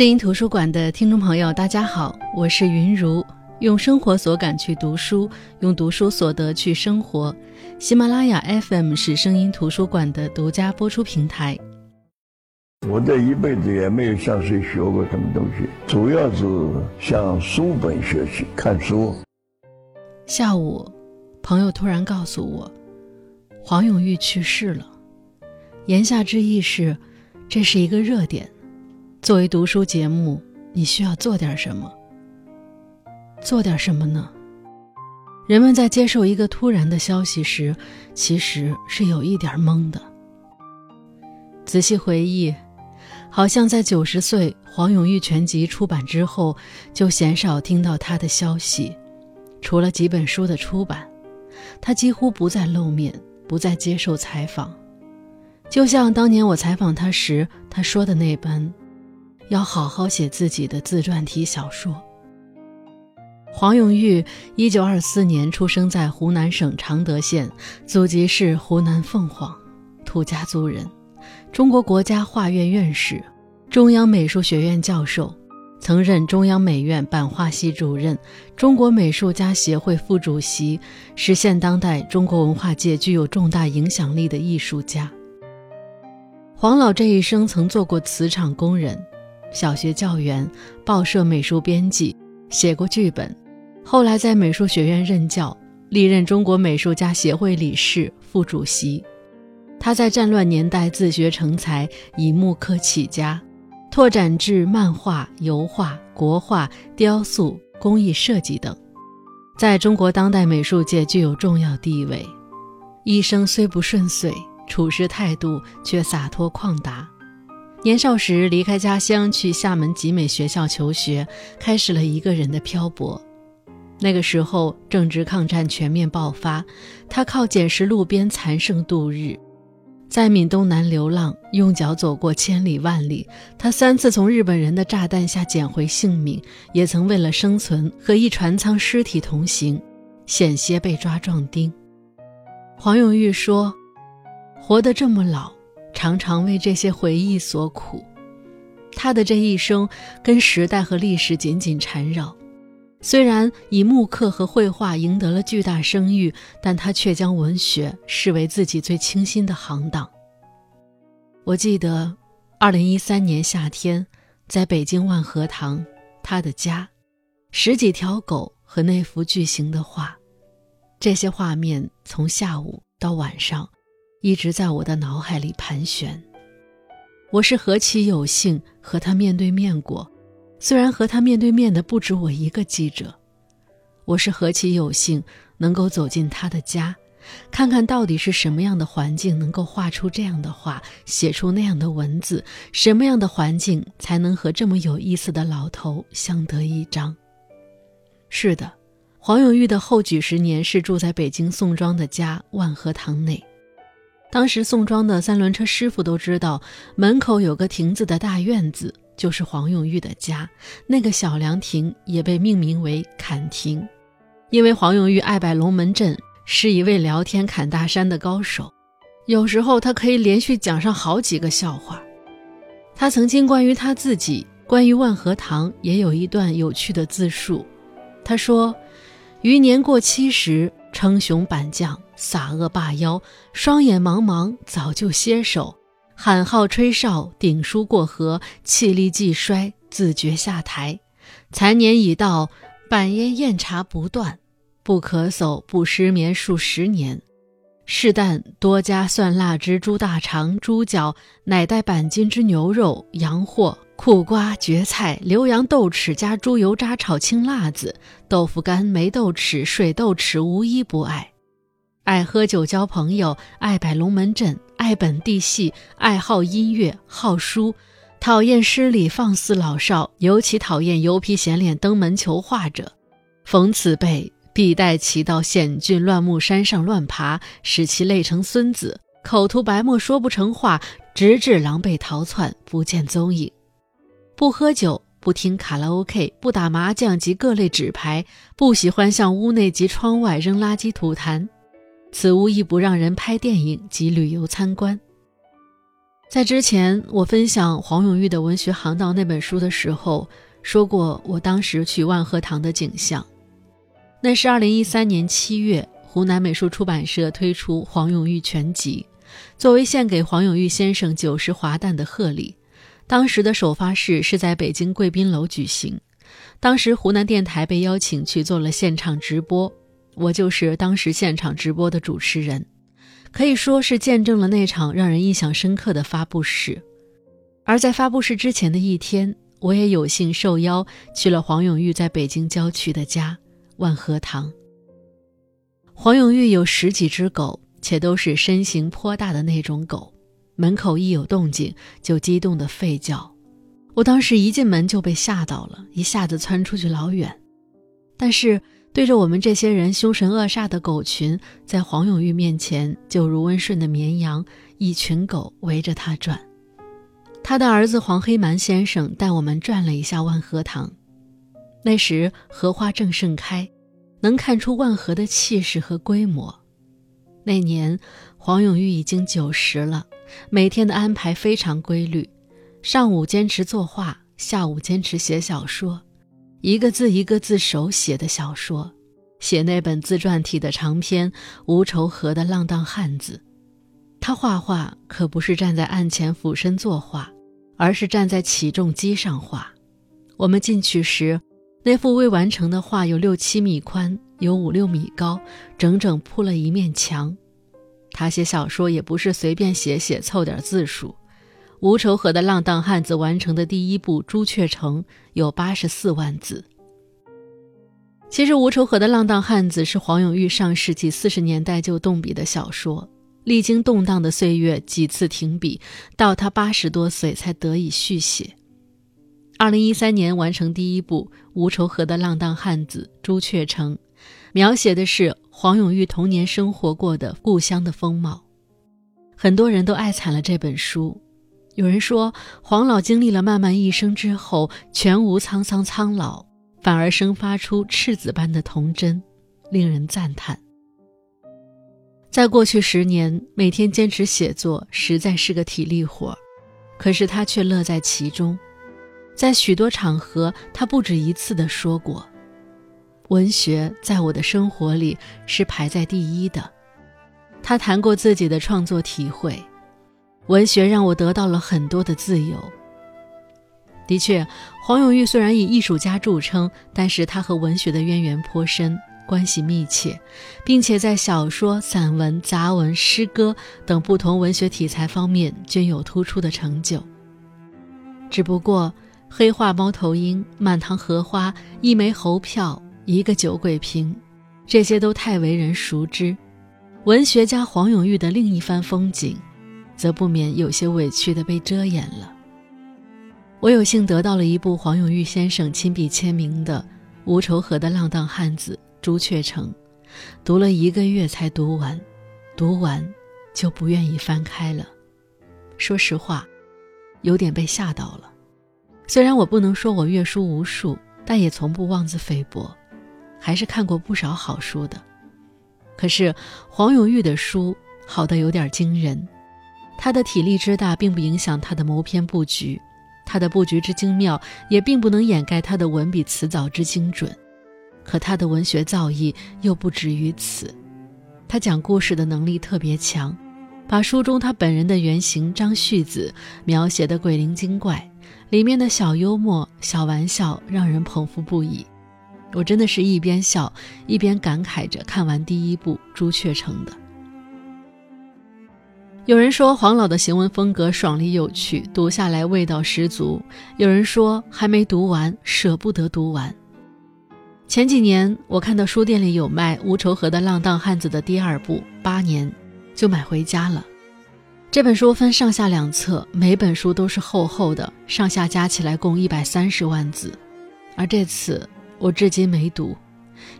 声音图书馆的听众朋友，大家好，我是云如，用生活所感去读书，用读书所得去生活。喜马拉雅 FM 是声音图书馆的独家播出平台。我这一辈子也没有向谁学过什么东西，主要是向书本学习，看书。下午，朋友突然告诉我，黄永玉去世了。言下之意是，这是一个热点。作为读书节目，你需要做点什么？做点什么呢？人们在接受一个突然的消息时，其实是有一点懵的。仔细回忆，好像在九十岁黄永玉全集出版之后，就鲜少听到他的消息。除了几本书的出版，他几乎不再露面，不再接受采访。就像当年我采访他时他说的那般。要好好写自己的自传体小说。黄永玉，一九二四年出生在湖南省常德县，祖籍是湖南凤凰，土家族人，中国国家画院院士，中央美术学院教授，曾任中央美院版画系主任，中国美术家协会副主席，是现当代中国文化界具有重大影响力的艺术家。黄老这一生曾做过瓷厂工人。小学教员、报社美术编辑，写过剧本，后来在美术学院任教，历任中国美术家协会理事、副主席。他在战乱年代自学成才，以木刻起家，拓展至漫画、油画、国画、雕塑、工艺设计等，在中国当代美术界具有重要地位。一生虽不顺遂，处事态度却洒脱旷达。年少时离开家乡去厦门集美学校求学，开始了一个人的漂泊。那个时候正值抗战全面爆发，他靠捡拾路边残剩度日，在闽东南流浪，用脚走过千里万里。他三次从日本人的炸弹下捡回性命，也曾为了生存和一船舱尸体同行，险些被抓壮丁。黄永玉说：“活得这么老。”常常为这些回忆所苦，他的这一生跟时代和历史紧紧缠绕。虽然以木刻和绘画赢得了巨大声誉，但他却将文学视为自己最清新的行当。我记得，二零一三年夏天，在北京万和堂，他的家，十几条狗和那幅巨型的画，这些画面从下午到晚上。一直在我的脑海里盘旋。我是何其有幸和他面对面过，虽然和他面对面的不止我一个记者。我是何其有幸能够走进他的家，看看到底是什么样的环境能够画出这样的画，写出那样的文字，什么样的环境才能和这么有意思的老头相得益彰？是的，黄永玉的后几十年是住在北京宋庄的家万和堂内。当时宋庄的三轮车师傅都知道，门口有个亭子的大院子就是黄永玉的家。那个小凉亭也被命名为坎亭，因为黄永玉爱摆龙门阵，是一位聊天侃大山的高手。有时候他可以连续讲上好几个笑话。他曾经关于他自己、关于万和堂也有一段有趣的自述。他说：“余年过七十。”称雄板将，洒恶罢妖，双眼茫茫，早就歇手；喊号吹哨，顶书过河，气力既衰，自觉下台。残年已到，板烟酽茶不断，不咳嗽，不失眠数十年。是但多加蒜辣之猪大肠、猪脚，乃带板筋之牛肉、羊货。苦瓜、蕨菜、浏阳豆豉加猪油渣炒青辣子，豆腐干、梅豆豉、水豆豉无一不爱。爱喝酒交朋友，爱摆龙门阵，爱本地戏，爱好音乐，好书，讨厌失礼放肆老少，尤其讨厌油皮显脸登门求画者。逢此辈，必带其到险峻乱木山上乱爬，使其累成孙子，口吐白沫说不成话，直至狼狈逃窜，不见踪影。不喝酒，不听卡拉 OK，不打麻将及各类纸牌，不喜欢向屋内及窗外扔垃圾吐痰，此屋亦不让人拍电影及旅游参观。在之前我分享黄永玉的《文学航道》那本书的时候，说过我当时去万和堂的景象。那是二零一三年七月，湖南美术出版社推出黄永玉全集，作为献给黄永玉先生九十华诞的贺礼。当时的首发式是在北京贵宾楼举行，当时湖南电台被邀请去做了现场直播，我就是当时现场直播的主持人。可以说是见证了那场让人印象深刻的发布式，而在发布式之前的一天，我也有幸受邀去了黄永玉在北京郊区的家万和堂。黄永玉有十几只狗，且都是身形颇大的那种狗，门口一有动静就激动的吠叫，我当时一进门就被吓到了，一下子窜出去老远，但是。对着我们这些人凶神恶煞的狗群，在黄永玉面前就如温顺的绵羊，一群狗围着他转。他的儿子黄黑蛮先生带我们转了一下万和堂，那时荷花正盛开，能看出万和的气势和规模。那年黄永玉已经九十了，每天的安排非常规律，上午坚持作画，下午坚持写小说。一个字一个字手写的小说，写那本自传体的长篇《无愁河的浪荡汉子》。他画画可不是站在案前俯身作画，而是站在起重机上画。我们进去时，那幅未完成的画有六七米宽，有五六米高，整整铺了一面墙。他写小说也不是随便写写凑点字数。吴愁河的浪荡汉子完成的第一部《朱雀城》有八十四万字。其实，《吴愁河的浪荡汉子》是黄永玉上世纪四十年代就动笔的小说，历经动荡的岁月，几次停笔，到他八十多岁才得以续写。二零一三年完成第一部《吴愁河的浪荡汉子》《朱雀城》，描写的是黄永玉童年生活过的故乡的风貌。很多人都爱惨了这本书。有人说，黄老经历了漫漫一生之后，全无沧桑苍老，反而生发出赤子般的童真，令人赞叹。在过去十年，每天坚持写作实在是个体力活，可是他却乐在其中。在许多场合，他不止一次地说过：“文学在我的生活里是排在第一的。”他谈过自己的创作体会。文学让我得到了很多的自由。的确，黄永玉虽然以艺术家著称，但是他和文学的渊源颇深，关系密切，并且在小说、散文、杂文、诗歌等不同文学题材方面均有突出的成就。只不过，黑化猫头鹰、满堂荷花、一枚猴票、一个酒鬼瓶，这些都太为人熟知。文学家黄永玉的另一番风景。则不免有些委屈的被遮掩了。我有幸得到了一部黄永玉先生亲笔签名的《无愁河的浪荡汉子》朱雀城，读了一个月才读完，读完就不愿意翻开了。说实话，有点被吓到了。虽然我不能说我阅书无数，但也从不妄自菲薄，还是看过不少好书的。可是黄永玉的书好的有点惊人。他的体力之大，并不影响他的谋篇布局；他的布局之精妙，也并不能掩盖他的文笔词藻之精准。可他的文学造诣又不止于此。他讲故事的能力特别强，把书中他本人的原型张旭子描写的鬼灵精怪，里面的小幽默、小玩笑让人捧腹不已。我真的是一边笑一边感慨着看完第一部《朱雀城》的。有人说黄老的行文风格爽利有趣，读下来味道十足。有人说还没读完，舍不得读完。前几年我看到书店里有卖《吴愁河的浪荡汉子》的第二部《八年》，就买回家了。这本书分上下两册，每本书都是厚厚的，上下加起来共一百三十万字。而这次我至今没读，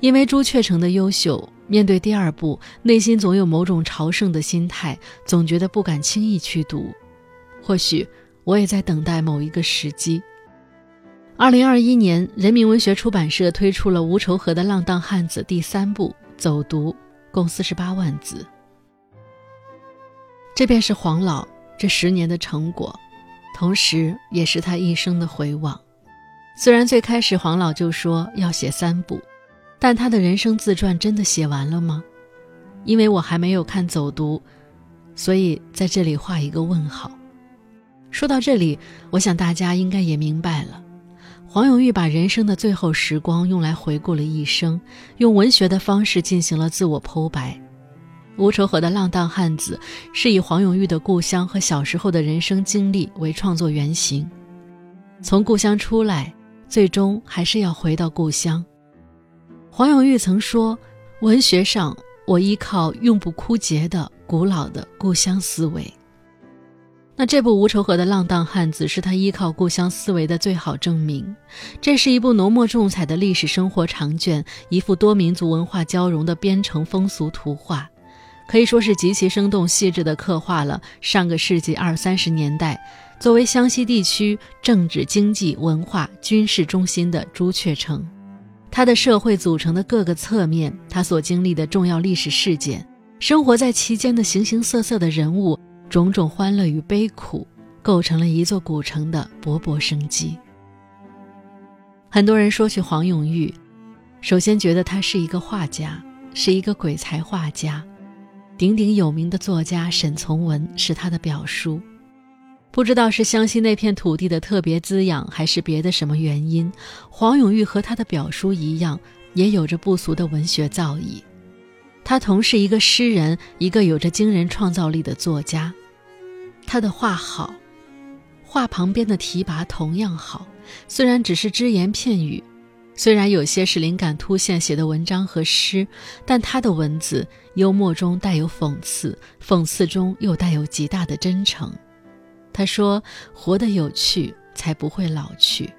因为朱雀城的优秀。面对第二部，内心总有某种朝圣的心态，总觉得不敢轻易去读。或许我也在等待某一个时机。二零二一年，人民文学出版社推出了《无仇河的浪荡汉子》第三部《走读》，共四十八万字。这便是黄老这十年的成果，同时也是他一生的回望。虽然最开始黄老就说要写三部，但他的人生自传真的写完了吗？因为我还没有看走读，所以在这里画一个问号。说到这里，我想大家应该也明白了，黄永玉把人生的最后时光用来回顾了一生，用文学的方式进行了自我剖白。《无愁河的浪荡汉子》是以黄永玉的故乡和小时候的人生经历为创作原型，从故乡出来，最终还是要回到故乡。黄永玉曾说：“文学上，我依靠永不枯竭的古老的故乡思维。”那这部《无愁河的浪荡汉子》是他依靠故乡思维的最好证明。这是一部浓墨重彩的历史生活长卷，一幅多民族文化交融的边城风俗图画。可以说是极其生动细致地刻画了上个世纪二三十年代作为湘西地区政治、经济、文化、军事中心的朱雀城，他的社会组成的各个侧面，他所经历的重要历史事件，生活在其间的形形色色的人物，种种欢乐与悲苦，构成了一座古城的勃勃生机。很多人说起黄永玉，首先觉得他是一个画家，是一个鬼才画家。鼎鼎有名的作家沈从文是他的表叔，不知道是湘西那片土地的特别滋养，还是别的什么原因，黄永玉和他的表叔一样，也有着不俗的文学造诣。他同是一个诗人，一个有着惊人创造力的作家。他的画好，画旁边的提拔同样好，虽然只是只言片语。虽然有些是灵感突现写的文章和诗，但他的文字幽默中带有讽刺，讽刺中又带有极大的真诚。他说：“活得有趣，才不会老去。”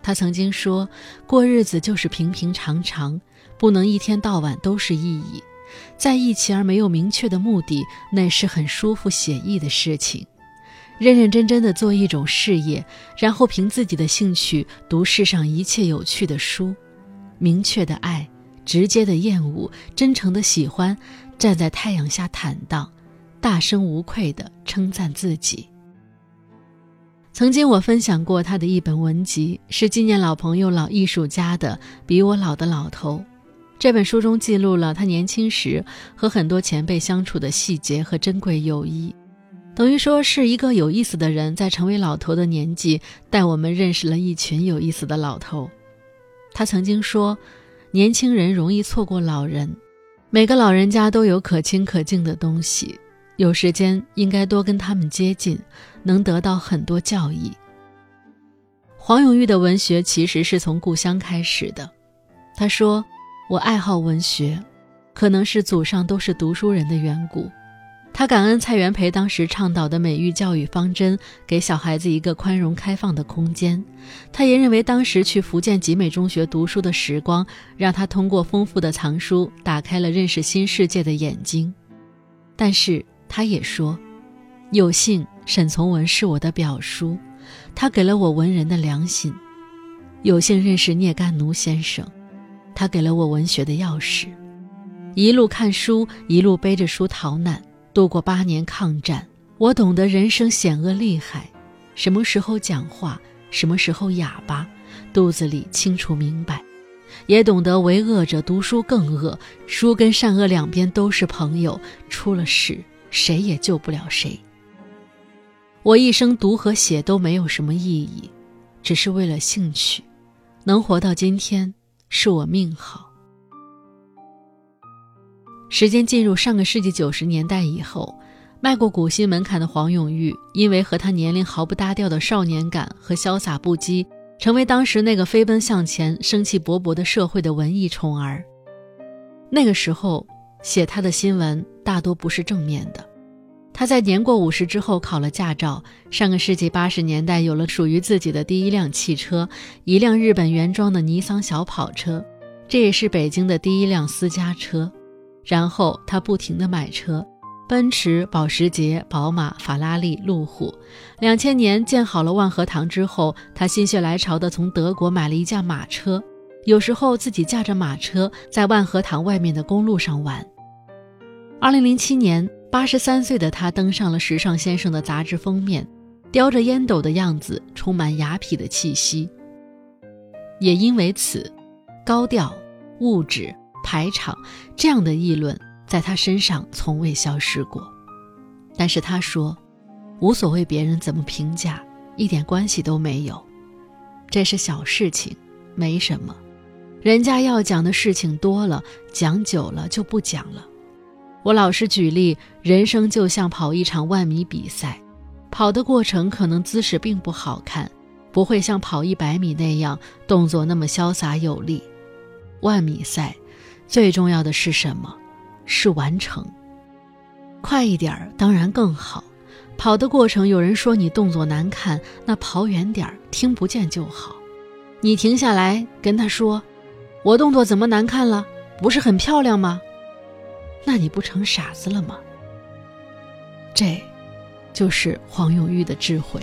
他曾经说过：“日子就是平平常常，不能一天到晚都是意义，在一起而没有明确的目的，那是很舒服写意的事情。”认认真真的做一种事业，然后凭自己的兴趣读世上一切有趣的书，明确的爱，直接的厌恶，真诚的喜欢，站在太阳下坦荡，大声无愧的称赞自己。曾经我分享过他的一本文集，是纪念老朋友、老艺术家的《比我老的老头》。这本书中记录了他年轻时和很多前辈相处的细节和珍贵友谊。等于说是一个有意思的人，在成为老头的年纪，带我们认识了一群有意思的老头。他曾经说，年轻人容易错过老人，每个老人家都有可亲可敬的东西，有时间应该多跟他们接近，能得到很多教益。黄永玉的文学其实是从故乡开始的。他说：“我爱好文学，可能是祖上都是读书人的缘故。”他感恩蔡元培当时倡导的美育教育方针，给小孩子一个宽容开放的空间。他也认为当时去福建集美中学读书的时光，让他通过丰富的藏书打开了认识新世界的眼睛。但是他也说，有幸沈从文是我的表叔，他给了我文人的良心；有幸认识聂干奴先生，他给了我文学的钥匙。一路看书，一路背着书逃难。度过八年抗战，我懂得人生险恶厉害，什么时候讲话，什么时候哑巴，肚子里清楚明白，也懂得为恶者读书更恶，书跟善恶两边都是朋友，出了事谁也救不了谁。我一生读和写都没有什么意义，只是为了兴趣，能活到今天是我命好。时间进入上个世纪九十年代以后，迈过古稀门槛的黄永玉，因为和他年龄毫不搭调的少年感和潇洒不羁，成为当时那个飞奔向前、生气勃勃的社会的文艺宠儿。那个时候写他的新闻大多不是正面的。他在年过五十之后考了驾照，上个世纪八十年代有了属于自己的第一辆汽车，一辆日本原装的尼桑小跑车，这也是北京的第一辆私家车。然后他不停地买车，奔驰、保时捷、宝马、法拉利、路虎。两千年建好了万和堂之后，他心血来潮地从德国买了一架马车，有时候自己驾着马车在万和堂外面的公路上玩。二零零七年，八十三岁的他登上了《时尚先生》的杂志封面，叼着烟斗的样子充满雅痞的气息。也因为此，高调、物质、排场这样的议论在他身上从未消失过。但是他说，无所谓别人怎么评价，一点关系都没有，这是小事情，没什么。人家要讲的事情多了，讲久了就不讲了。我老是举例，人生就像跑一场万米比赛，跑的过程可能姿势并不好看，不会像跑一百米那样动作那么潇洒有力。万米赛最重要的是什么？是完成。快一点儿当然更好。跑的过程有人说你动作难看，那跑远点儿听不见就好。你停下来跟他说：“我动作怎么难看了？不是很漂亮吗？”那你不成傻子了吗？这，就是黄永玉的智慧。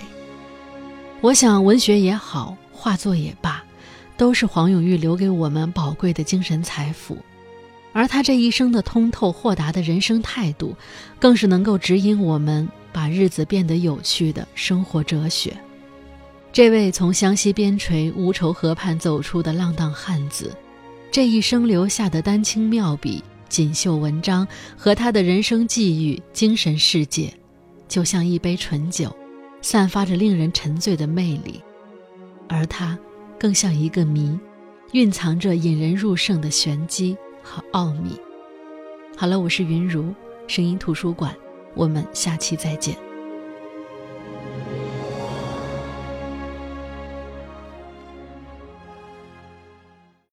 我想，文学也好，画作也罢，都是黄永玉留给我们宝贵的精神财富。而他这一生的通透豁达的人生态度，更是能够指引我们把日子变得有趣的生活哲学。这位从湘西边陲吴愁河畔走出的浪荡汉子，这一生留下的丹青妙笔。锦绣文章和他的人生际遇、精神世界，就像一杯醇酒，散发着令人沉醉的魅力；而他，更像一个谜，蕴藏着引人入胜的玄机和奥秘。好了，我是云如，声音图书馆，我们下期再见。